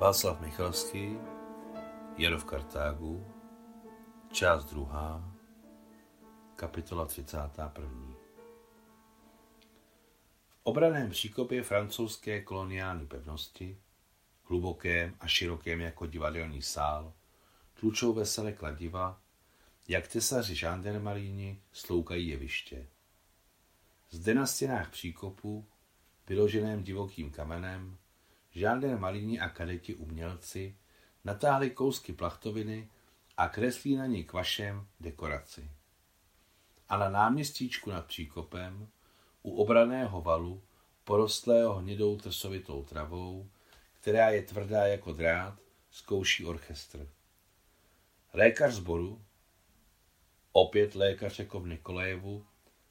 Václav Michalský, Jaro v Kartágu, část druhá, kapitola 31. V obraném příkopě francouzské koloniální pevnosti, hlubokém a širokém jako divadelní sál, tlučou veselé kladiva, jak tesaři žandarmaríni sloukají jeviště. Zde na stěnách příkopu, vyloženém divokým kamenem, žádné malíni a kadeti umělci natáhli kousky plachtoviny a kreslí na ní kvašem dekoraci. A na náměstíčku nad příkopem, u obraného valu, porostlého hnědou trsovitou travou, která je tvrdá jako drát, zkouší orchestr. Lékař sboru, opět lékař jako v Nikolajevu,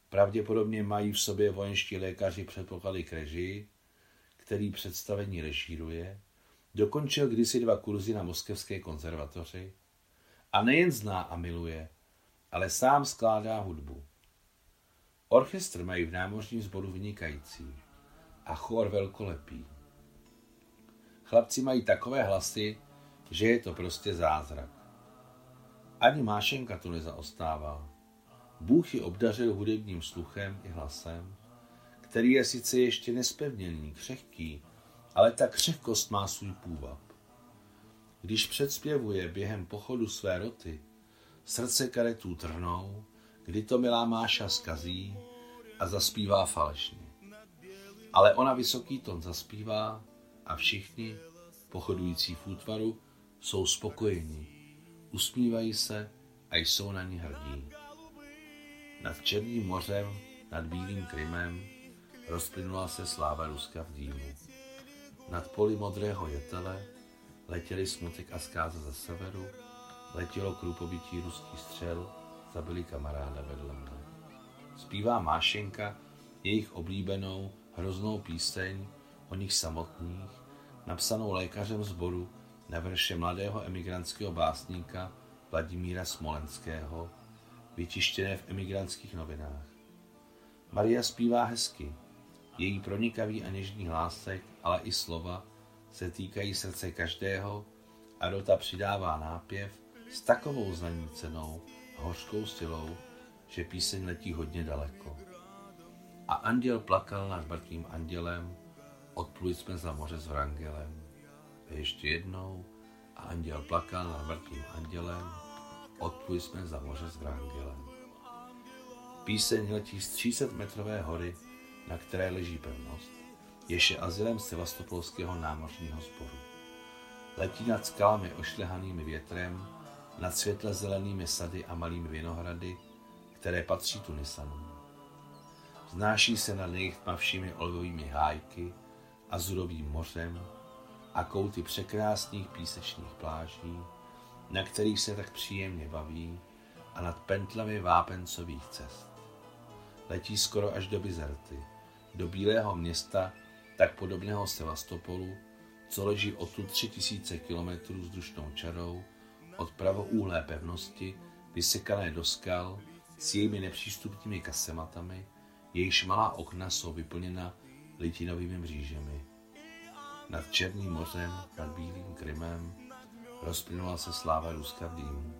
pravděpodobně mají v sobě vojenští lékaři předpoklady k režii, který představení režíruje, dokončil kdysi dva kurzy na Moskevské konzervatoři a nejen zná a miluje, ale sám skládá hudbu. Orchestr mají v námořním sboru vynikající a chor velkolepý. Chlapci mají takové hlasy, že je to prostě zázrak. Ani Mášenka tu nezaostává. Bůh ji obdařil hudebním sluchem i hlasem který je sice ještě nespevněný, křehký, ale ta křehkost má svůj půvab. Když předspěvuje během pochodu své roty, srdce karetů trhnou, kdy to milá Máša skazí a zaspívá falešně. Ale ona vysoký ton zaspívá a všichni, pochodující v útvaru, jsou spokojení, usmívají se a jsou na ní hrdí. Nad Černým mořem, nad Bílým Krymem, rozplynula se sláva Ruska v dýmu. Nad poli modrého jetele letěli smutek a zkáza ze severu, letělo krupovití ruský střel, zabili kamaráda vedle mne. Zpívá Mášenka jejich oblíbenou hroznou píseň o nich samotných, napsanou lékařem zboru na verše mladého emigrantského básníka Vladimíra Smolenského, vytištěné v emigrantských novinách. Maria zpívá hezky, její pronikavý a něžný hlásek, ale i slova se týkají srdce každého a Dota přidává nápěv s takovou znaní cenou hořkou silou, že píseň letí hodně daleko. A anděl plakal nad mrtvým andělem, odpluli jsme za moře s Vrangelem. A ještě jednou, a anděl plakal nad mrtvým andělem, odpluli jsme za moře s Vrangelem. Píseň letí z 300 metrové hory na které leží pevnost, jež je azylem Sevastopolského námořního sboru. Letí nad skalami ošlehanými větrem, nad světle zelenými sady a malými vinohrady, které patří Tunisanům. Znáší se nad jejich tmavšími olivovými hájky, azurovým mořem a kouty překrásných písečných pláží, na kterých se tak příjemně baví a nad pentlami vápencových cest. Letí skoro až do Bizerty, do Bílého města, tak podobného Sevastopolu, co leží tu 3000 kilometrů vzdušnou čarou od pravoúhlé pevnosti, vysekané do skal, s jejími nepřístupnými kasematami, jejíž malá okna jsou vyplněna litinovými mřížemi. Nad Černým mořem, nad Bílým Krymem, rozplynula se sláva Ruska v dýmu.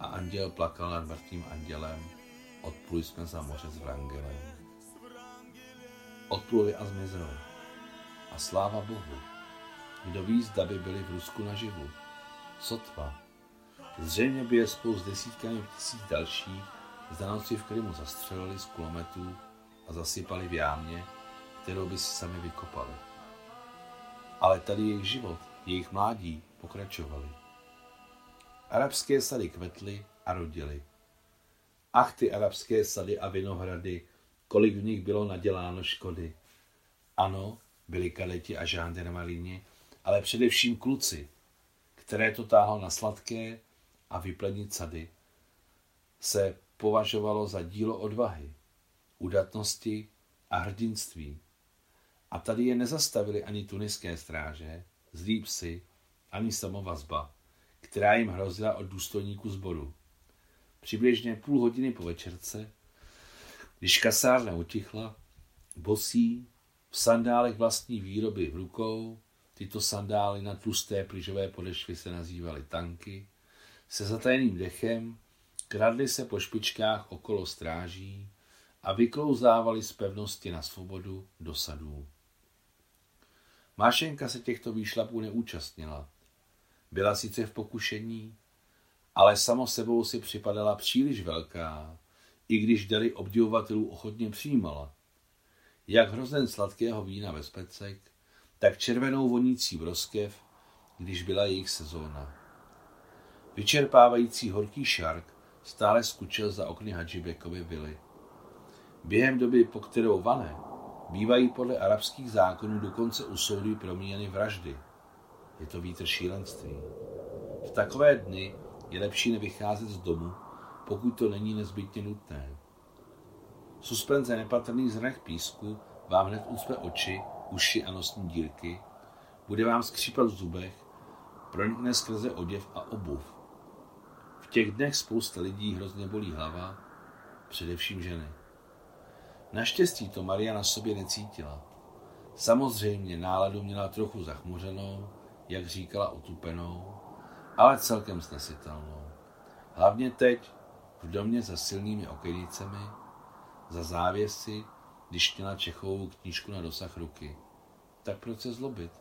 A anděl plakal nad mrtvým andělem, odpluli jsme za moře s Vrangelem odpluli a zmizeli. A sláva Bohu, kdo ví, zda by byli v Rusku naživu. Sotva. Zřejmě by je spolu s desítkami tisíc dalších noci v Krymu zastřelili z kulometů a zasypali v jámě, kterou by si sami vykopali. Ale tady jejich život, jejich mládí pokračovali. Arabské sady kvetly a rodily. Ach ty arabské sady a vinohrady, kolik v nich bylo naděláno škody. Ano, byli kadeti a žándarmalíni, ale především kluci, které to táhlo na sladké a vyplenit sady, se považovalo za dílo odvahy, udatnosti a hrdinství. A tady je nezastavili ani tuniské stráže, zlí psy, ani samovazba, která jim hrozila od důstojníků sboru. Přibližně půl hodiny po večerce když kasárna utichla, bosí, v sandálech vlastní výroby v rukou, tyto sandály na tlusté plyžové podešvy se nazývaly tanky, se zatajeným dechem kradli se po špičkách okolo stráží a vyklouzávali z pevnosti na svobodu do sadů. Mášenka se těchto výšlapů neúčastnila. Byla sice v pokušení, ale samo sebou si připadala příliš velká, i když dary obdivovatelů ochotně přijímala. Jak hrozen sladkého vína ve specek, tak červenou vonící broskev, když byla jejich sezóna. Vyčerpávající horký šark stále skučil za okny Hadžibekovy vily. Během doby, po kterou vane, bývají podle arabských zákonů dokonce u soudu promíjeny vraždy. Je to vítr šílenství. V takové dny je lepší nevycházet z domu, pokud to není nezbytně nutné. Suspenze nepatrný zrak písku vám hned ucpe oči, uši a nosní dírky, bude vám skřípat v zubech, pronikne skrze oděv a obuv. V těch dnech spousta lidí hrozně bolí hlava, především ženy. Naštěstí to Maria na sobě necítila. Samozřejmě náladu měla trochu zachmuřenou, jak říkala otupenou, ale celkem snesitelnou. Hlavně teď, v domě za silnými okenicemi, za závěsy, když měla Čechovou knížku na dosah ruky. Tak proč se zlobit?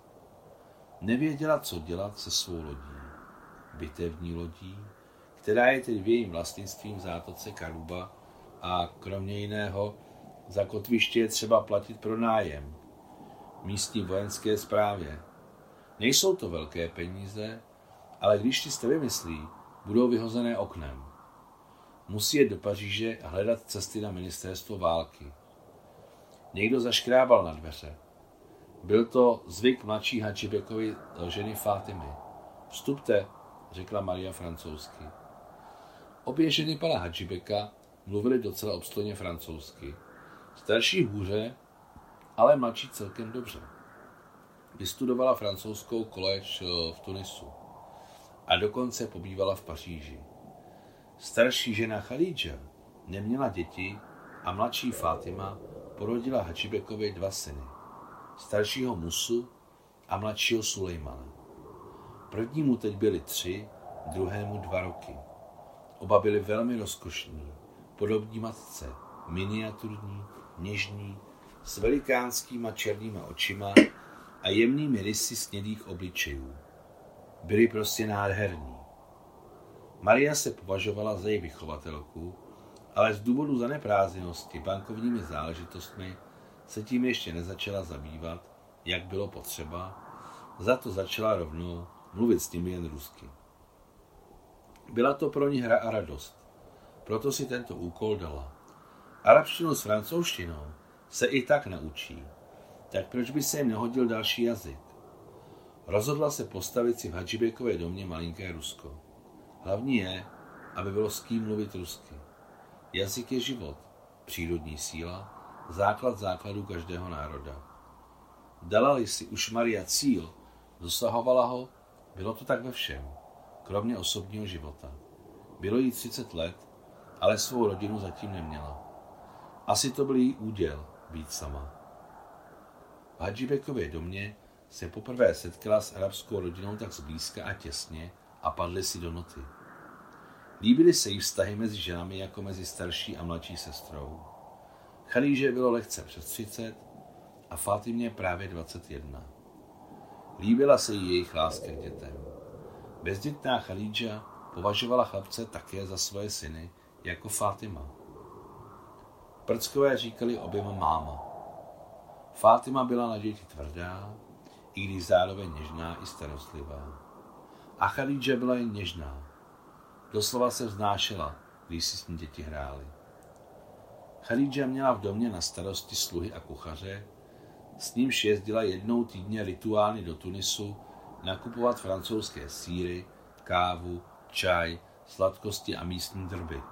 Nevěděla, co dělat se svou lodí. Bitevní lodí, která je teď v jejím vlastnictvím v zátoce Karuba a kromě jiného za kotviště je třeba platit pro nájem. Místní vojenské správě. Nejsou to velké peníze, ale když si jste vymyslí, budou vyhozené oknem. Musí jít do Paříže a hledat cesty na ministerstvo války. Někdo zaškrábal na dveře. Byl to zvyk mladší Hadžibekovi ženy Fátimy. Vstupte, řekla Maria francouzsky. Obě ženy pana Hadžibeka mluvily docela obstojně francouzsky. Starší hůře, ale mladší celkem dobře. Vystudovala francouzskou koleč eh, v Tunisu a dokonce pobývala v Paříži. Starší žena Khalidža neměla děti a mladší Fátima porodila Hačibekovi dva syny. Staršího Musu a mladšího Sulejmana. Prvnímu teď byly tři, druhému dva roky. Oba byli velmi rozkošní, podobní matce, miniaturní, něžní, s velikánskýma černýma očima a jemnými rysy snědých obličejů. Byli prostě nádherní. Maria se považovala za její vychovatelku, ale z důvodu zaneprázdněnosti bankovními záležitostmi se tím ještě nezačala zabývat, jak bylo potřeba, za to začala rovnou mluvit s nimi jen rusky. Byla to pro ní hra a radost, proto si tento úkol dala. Arabštinu s francouzštinou se i tak naučí, tak proč by se jim nehodil další jazyk? Rozhodla se postavit si v Hadžibekové domě malinké Rusko. Hlavní je, aby bylo s kým mluvit rusky. Jazyk je život, přírodní síla, základ základů každého národa. Dala-li si už Maria cíl, dosahovala ho, bylo to tak ve všem, kromě osobního života. Bylo jí 30 let, ale svou rodinu zatím neměla. Asi to byl její úděl být sama. V Hadžibekově domě se poprvé setkala s arabskou rodinou tak zblízka a těsně a padly si do noty. Líbily se jí vztahy mezi ženami jako mezi starší a mladší sestrou. Chalíže bylo lehce přes 30 a Fátimě právě 21. Líbila se jí jejich láska k dětem. Bezdětná Chalídža považovala chlapce také za svoje syny, jako Fátima. Prckové říkali oběma máma. Fátima byla na děti tvrdá, i když zároveň něžná i starostlivá. A Chalídža byla jen něžná. Doslova se vznášela, když si s ní děti hrály. Chalídža měla v domě na starosti sluhy a kuchaře, s nímž jezdila jednou týdně rituálně do Tunisu nakupovat francouzské síry, kávu, čaj, sladkosti a místní drby.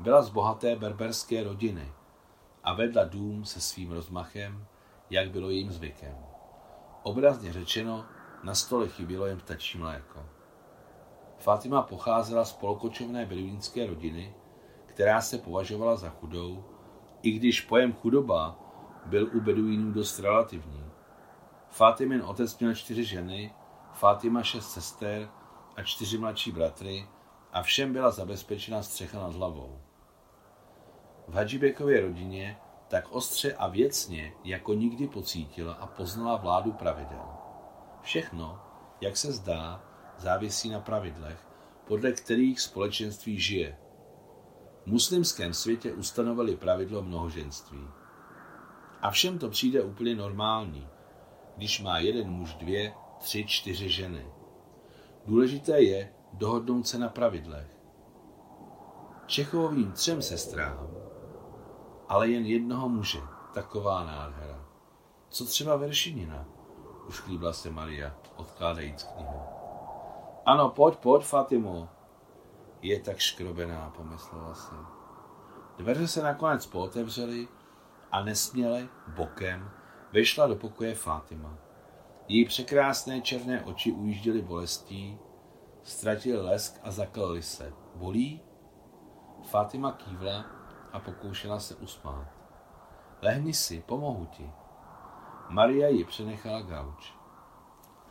Byla z bohaté berberské rodiny a vedla dům se svým rozmachem, jak bylo jejím zvykem. Obrazně řečeno, na stole chybělo jen ptačí mléko. Fatima pocházela z polokočovné beduínské rodiny, která se považovala za chudou, i když pojem chudoba byl u beduínů dost relativní. Fátimin otec měl čtyři ženy, Fátima šest sester a čtyři mladší bratry a všem byla zabezpečena střecha nad hlavou. V Hadžibekově rodině tak ostře a věcně jako nikdy pocítila a poznala vládu pravidel. Všechno, jak se zdá, závisí na pravidlech, podle kterých společenství žije. V muslimském světě ustanovili pravidlo mnohoženství. A všem to přijde úplně normální, když má jeden muž dvě, tři, čtyři ženy. Důležité je dohodnout se na pravidlech. Čechovým třem sestrám, ale jen jednoho muže, taková nádhera. Co třeba veršinina? Už chlíbla se Maria, odkládajíc knihu. Ano, pojď, pojď, Fatimo. Je tak škrobená, pomyslela si. Dveře se nakonec pootevřely a nesměle, bokem, vešla do pokoje Fátima. Její překrásné černé oči ujížděly bolestí, ztratili lesk a zaklali se. Bolí? Fátima kývla a pokoušela se usmát. Lehni si, pomohu ti. Maria ji přenechala gauč.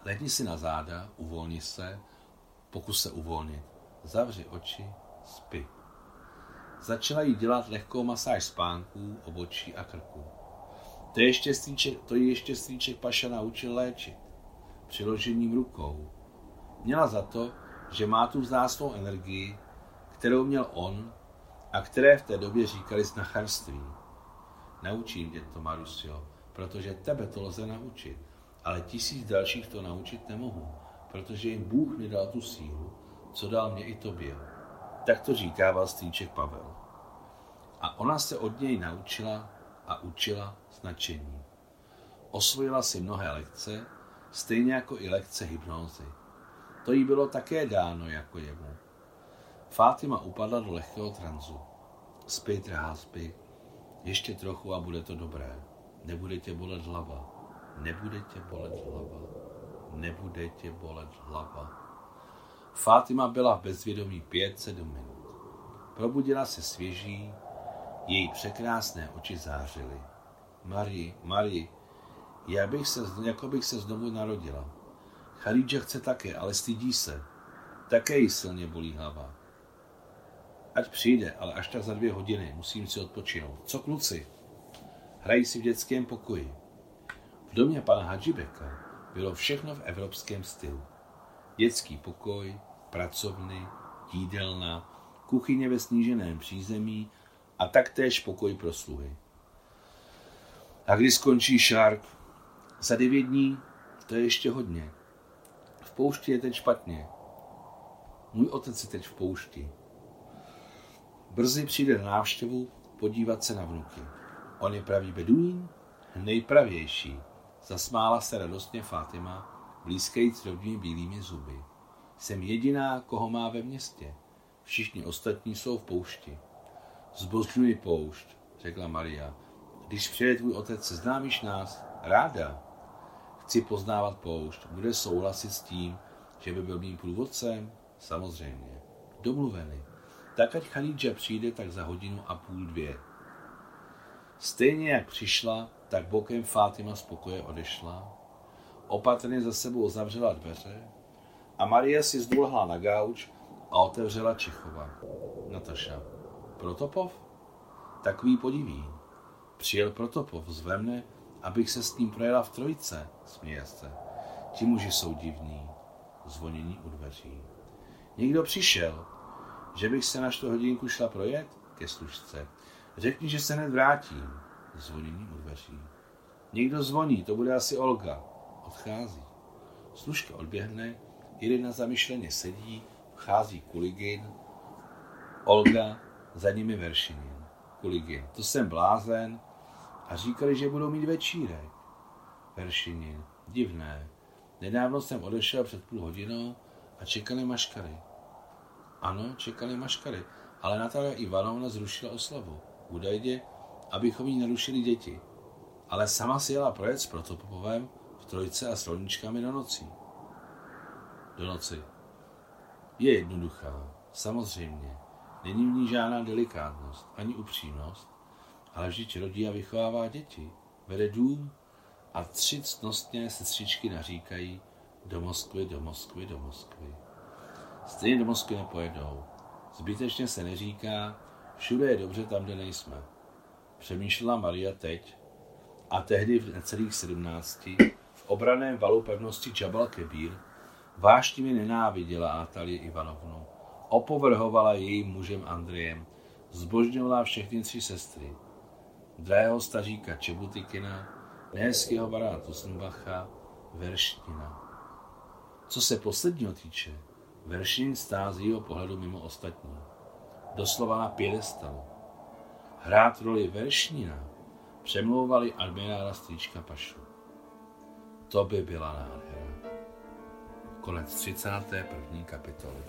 Lehni si na záda, uvolni se, pokus se uvolnit. Zavři oči, spí. Začala jí dělat lehkou masáž spánků, obočí a krku. To, ještě strýček, to ji ještě strýček Paša naučil léčit. Přiložením rukou. Měla za to, že má tu vzácnou energii, kterou měl on a které v té době říkali znacharství. Naučím tě to, Marusio, protože tebe to lze naučit, ale tisíc dalších to naučit nemohu, protože jim Bůh mi dal tu sílu, co dal mě i tobě. Tak to říkával strýček Pavel. A ona se od něj naučila a učila značení. Osvojila si mnohé lekce, stejně jako i lekce hypnózy. To jí bylo také dáno jako jemu. Fátima upadla do lehkého tranzu. Spí, drahá. Ještě trochu a bude to dobré. Nebude tě bolet hlava. Nebude tě bolet hlava. Nebude tě bolet hlava. Fátima byla v bezvědomí pět, sedm minut. Probudila se svěží, její překrásné oči zářily. Marie, Marie, já bych se, jako bych se znovu narodila. Chalídža chce také, ale stydí se. Také jí silně bolí hlava. Ať přijde, ale až tak za dvě hodiny, musím si odpočinout. Co kluci? Hrají si v dětském pokoji. V domě pana Hadžibeka bylo všechno v evropském stylu. Dětský pokoj, pracovny, jídelna, kuchyně ve sníženém přízemí a taktéž pokoj pro sluhy. A když skončí šark? Za devět dní? To je ještě hodně. V poušti je teď špatně. Můj otec je teď v poušti. Brzy přijde na návštěvu podívat se na vnuky. On je pravý beduín? Nejpravější. Zasmála se radostně Fatima, blízkajíc rovnými bílými zuby. Jsem jediná, koho má ve městě. Všichni ostatní jsou v poušti. Zbožňuji poušť, řekla Maria. Když přijde tvůj otec, seznámíš nás? Ráda. Chci poznávat poušť. Bude souhlasit s tím, že by byl mým průvodcem? Samozřejmě. Domluveny. Tak ať Khadidža přijde tak za hodinu a půl dvě. Stejně jak přišla, tak bokem Fátima z pokoje odešla, opatrně za sebou zavřela dveře a Maria si zdulhla na gauč a otevřela Čechova. Nataša. Protopov? Takový podiví. Přijel Protopov z Vemne, abych se s ním projela v trojce, směje se. Ti muži jsou divní. Zvonění u dveří. Někdo přišel, že bych se na hodinku šla projet ke služce. Řekni, že se hned vrátím. Zvonění u dveří. Někdo zvoní, to bude asi Olga. Odchází. Služka odběhne, Irina zamyšleně sedí, vchází Kuligin, Olga, za nimi Veršinin. Kuligin, to jsem blázen a říkali, že budou mít večírek. Veršinin, divné. Nedávno jsem odešel před půl hodinou a čekali maškary. Ano, čekali maškary, ale Natalia Ivanovna zrušila oslavu. Údajně, abychom jí narušili děti. Ale sama si jela projet s Protopopovem v trojce a s rolničkami do nocí. Do noci. Je jednoduchá, samozřejmě. Není v ní žádná delikátnost, ani upřímnost, ale vždyť rodí a vychovává děti. Vede dům a tři ctnostně sestřičky naříkají do Moskvy, do Moskvy, do Moskvy. Stejně do Moskvy nepojedou. Zbytečně se neříká, všude je dobře tam, kde nejsme. Přemýšlela Maria teď a tehdy v necelých sedmnácti v obraném valu pevnosti Čabal Kebír vášnivě nenáviděla Atalii Ivanovnu. Opovrhovala jejím mužem Andrejem, zbožňovala všechny tři sestry. Drahého staříka Čebutikina, nehezkého barána Tusnbacha, Verština. Co se posledního týče, Veršin stál z jeho pohledu mimo ostatní. Doslova na pědestalu. Hrát roli Veršnina přemlouvali admirála Stříčka Pašu. To by byla nádhera. Konec 31. kapitoly.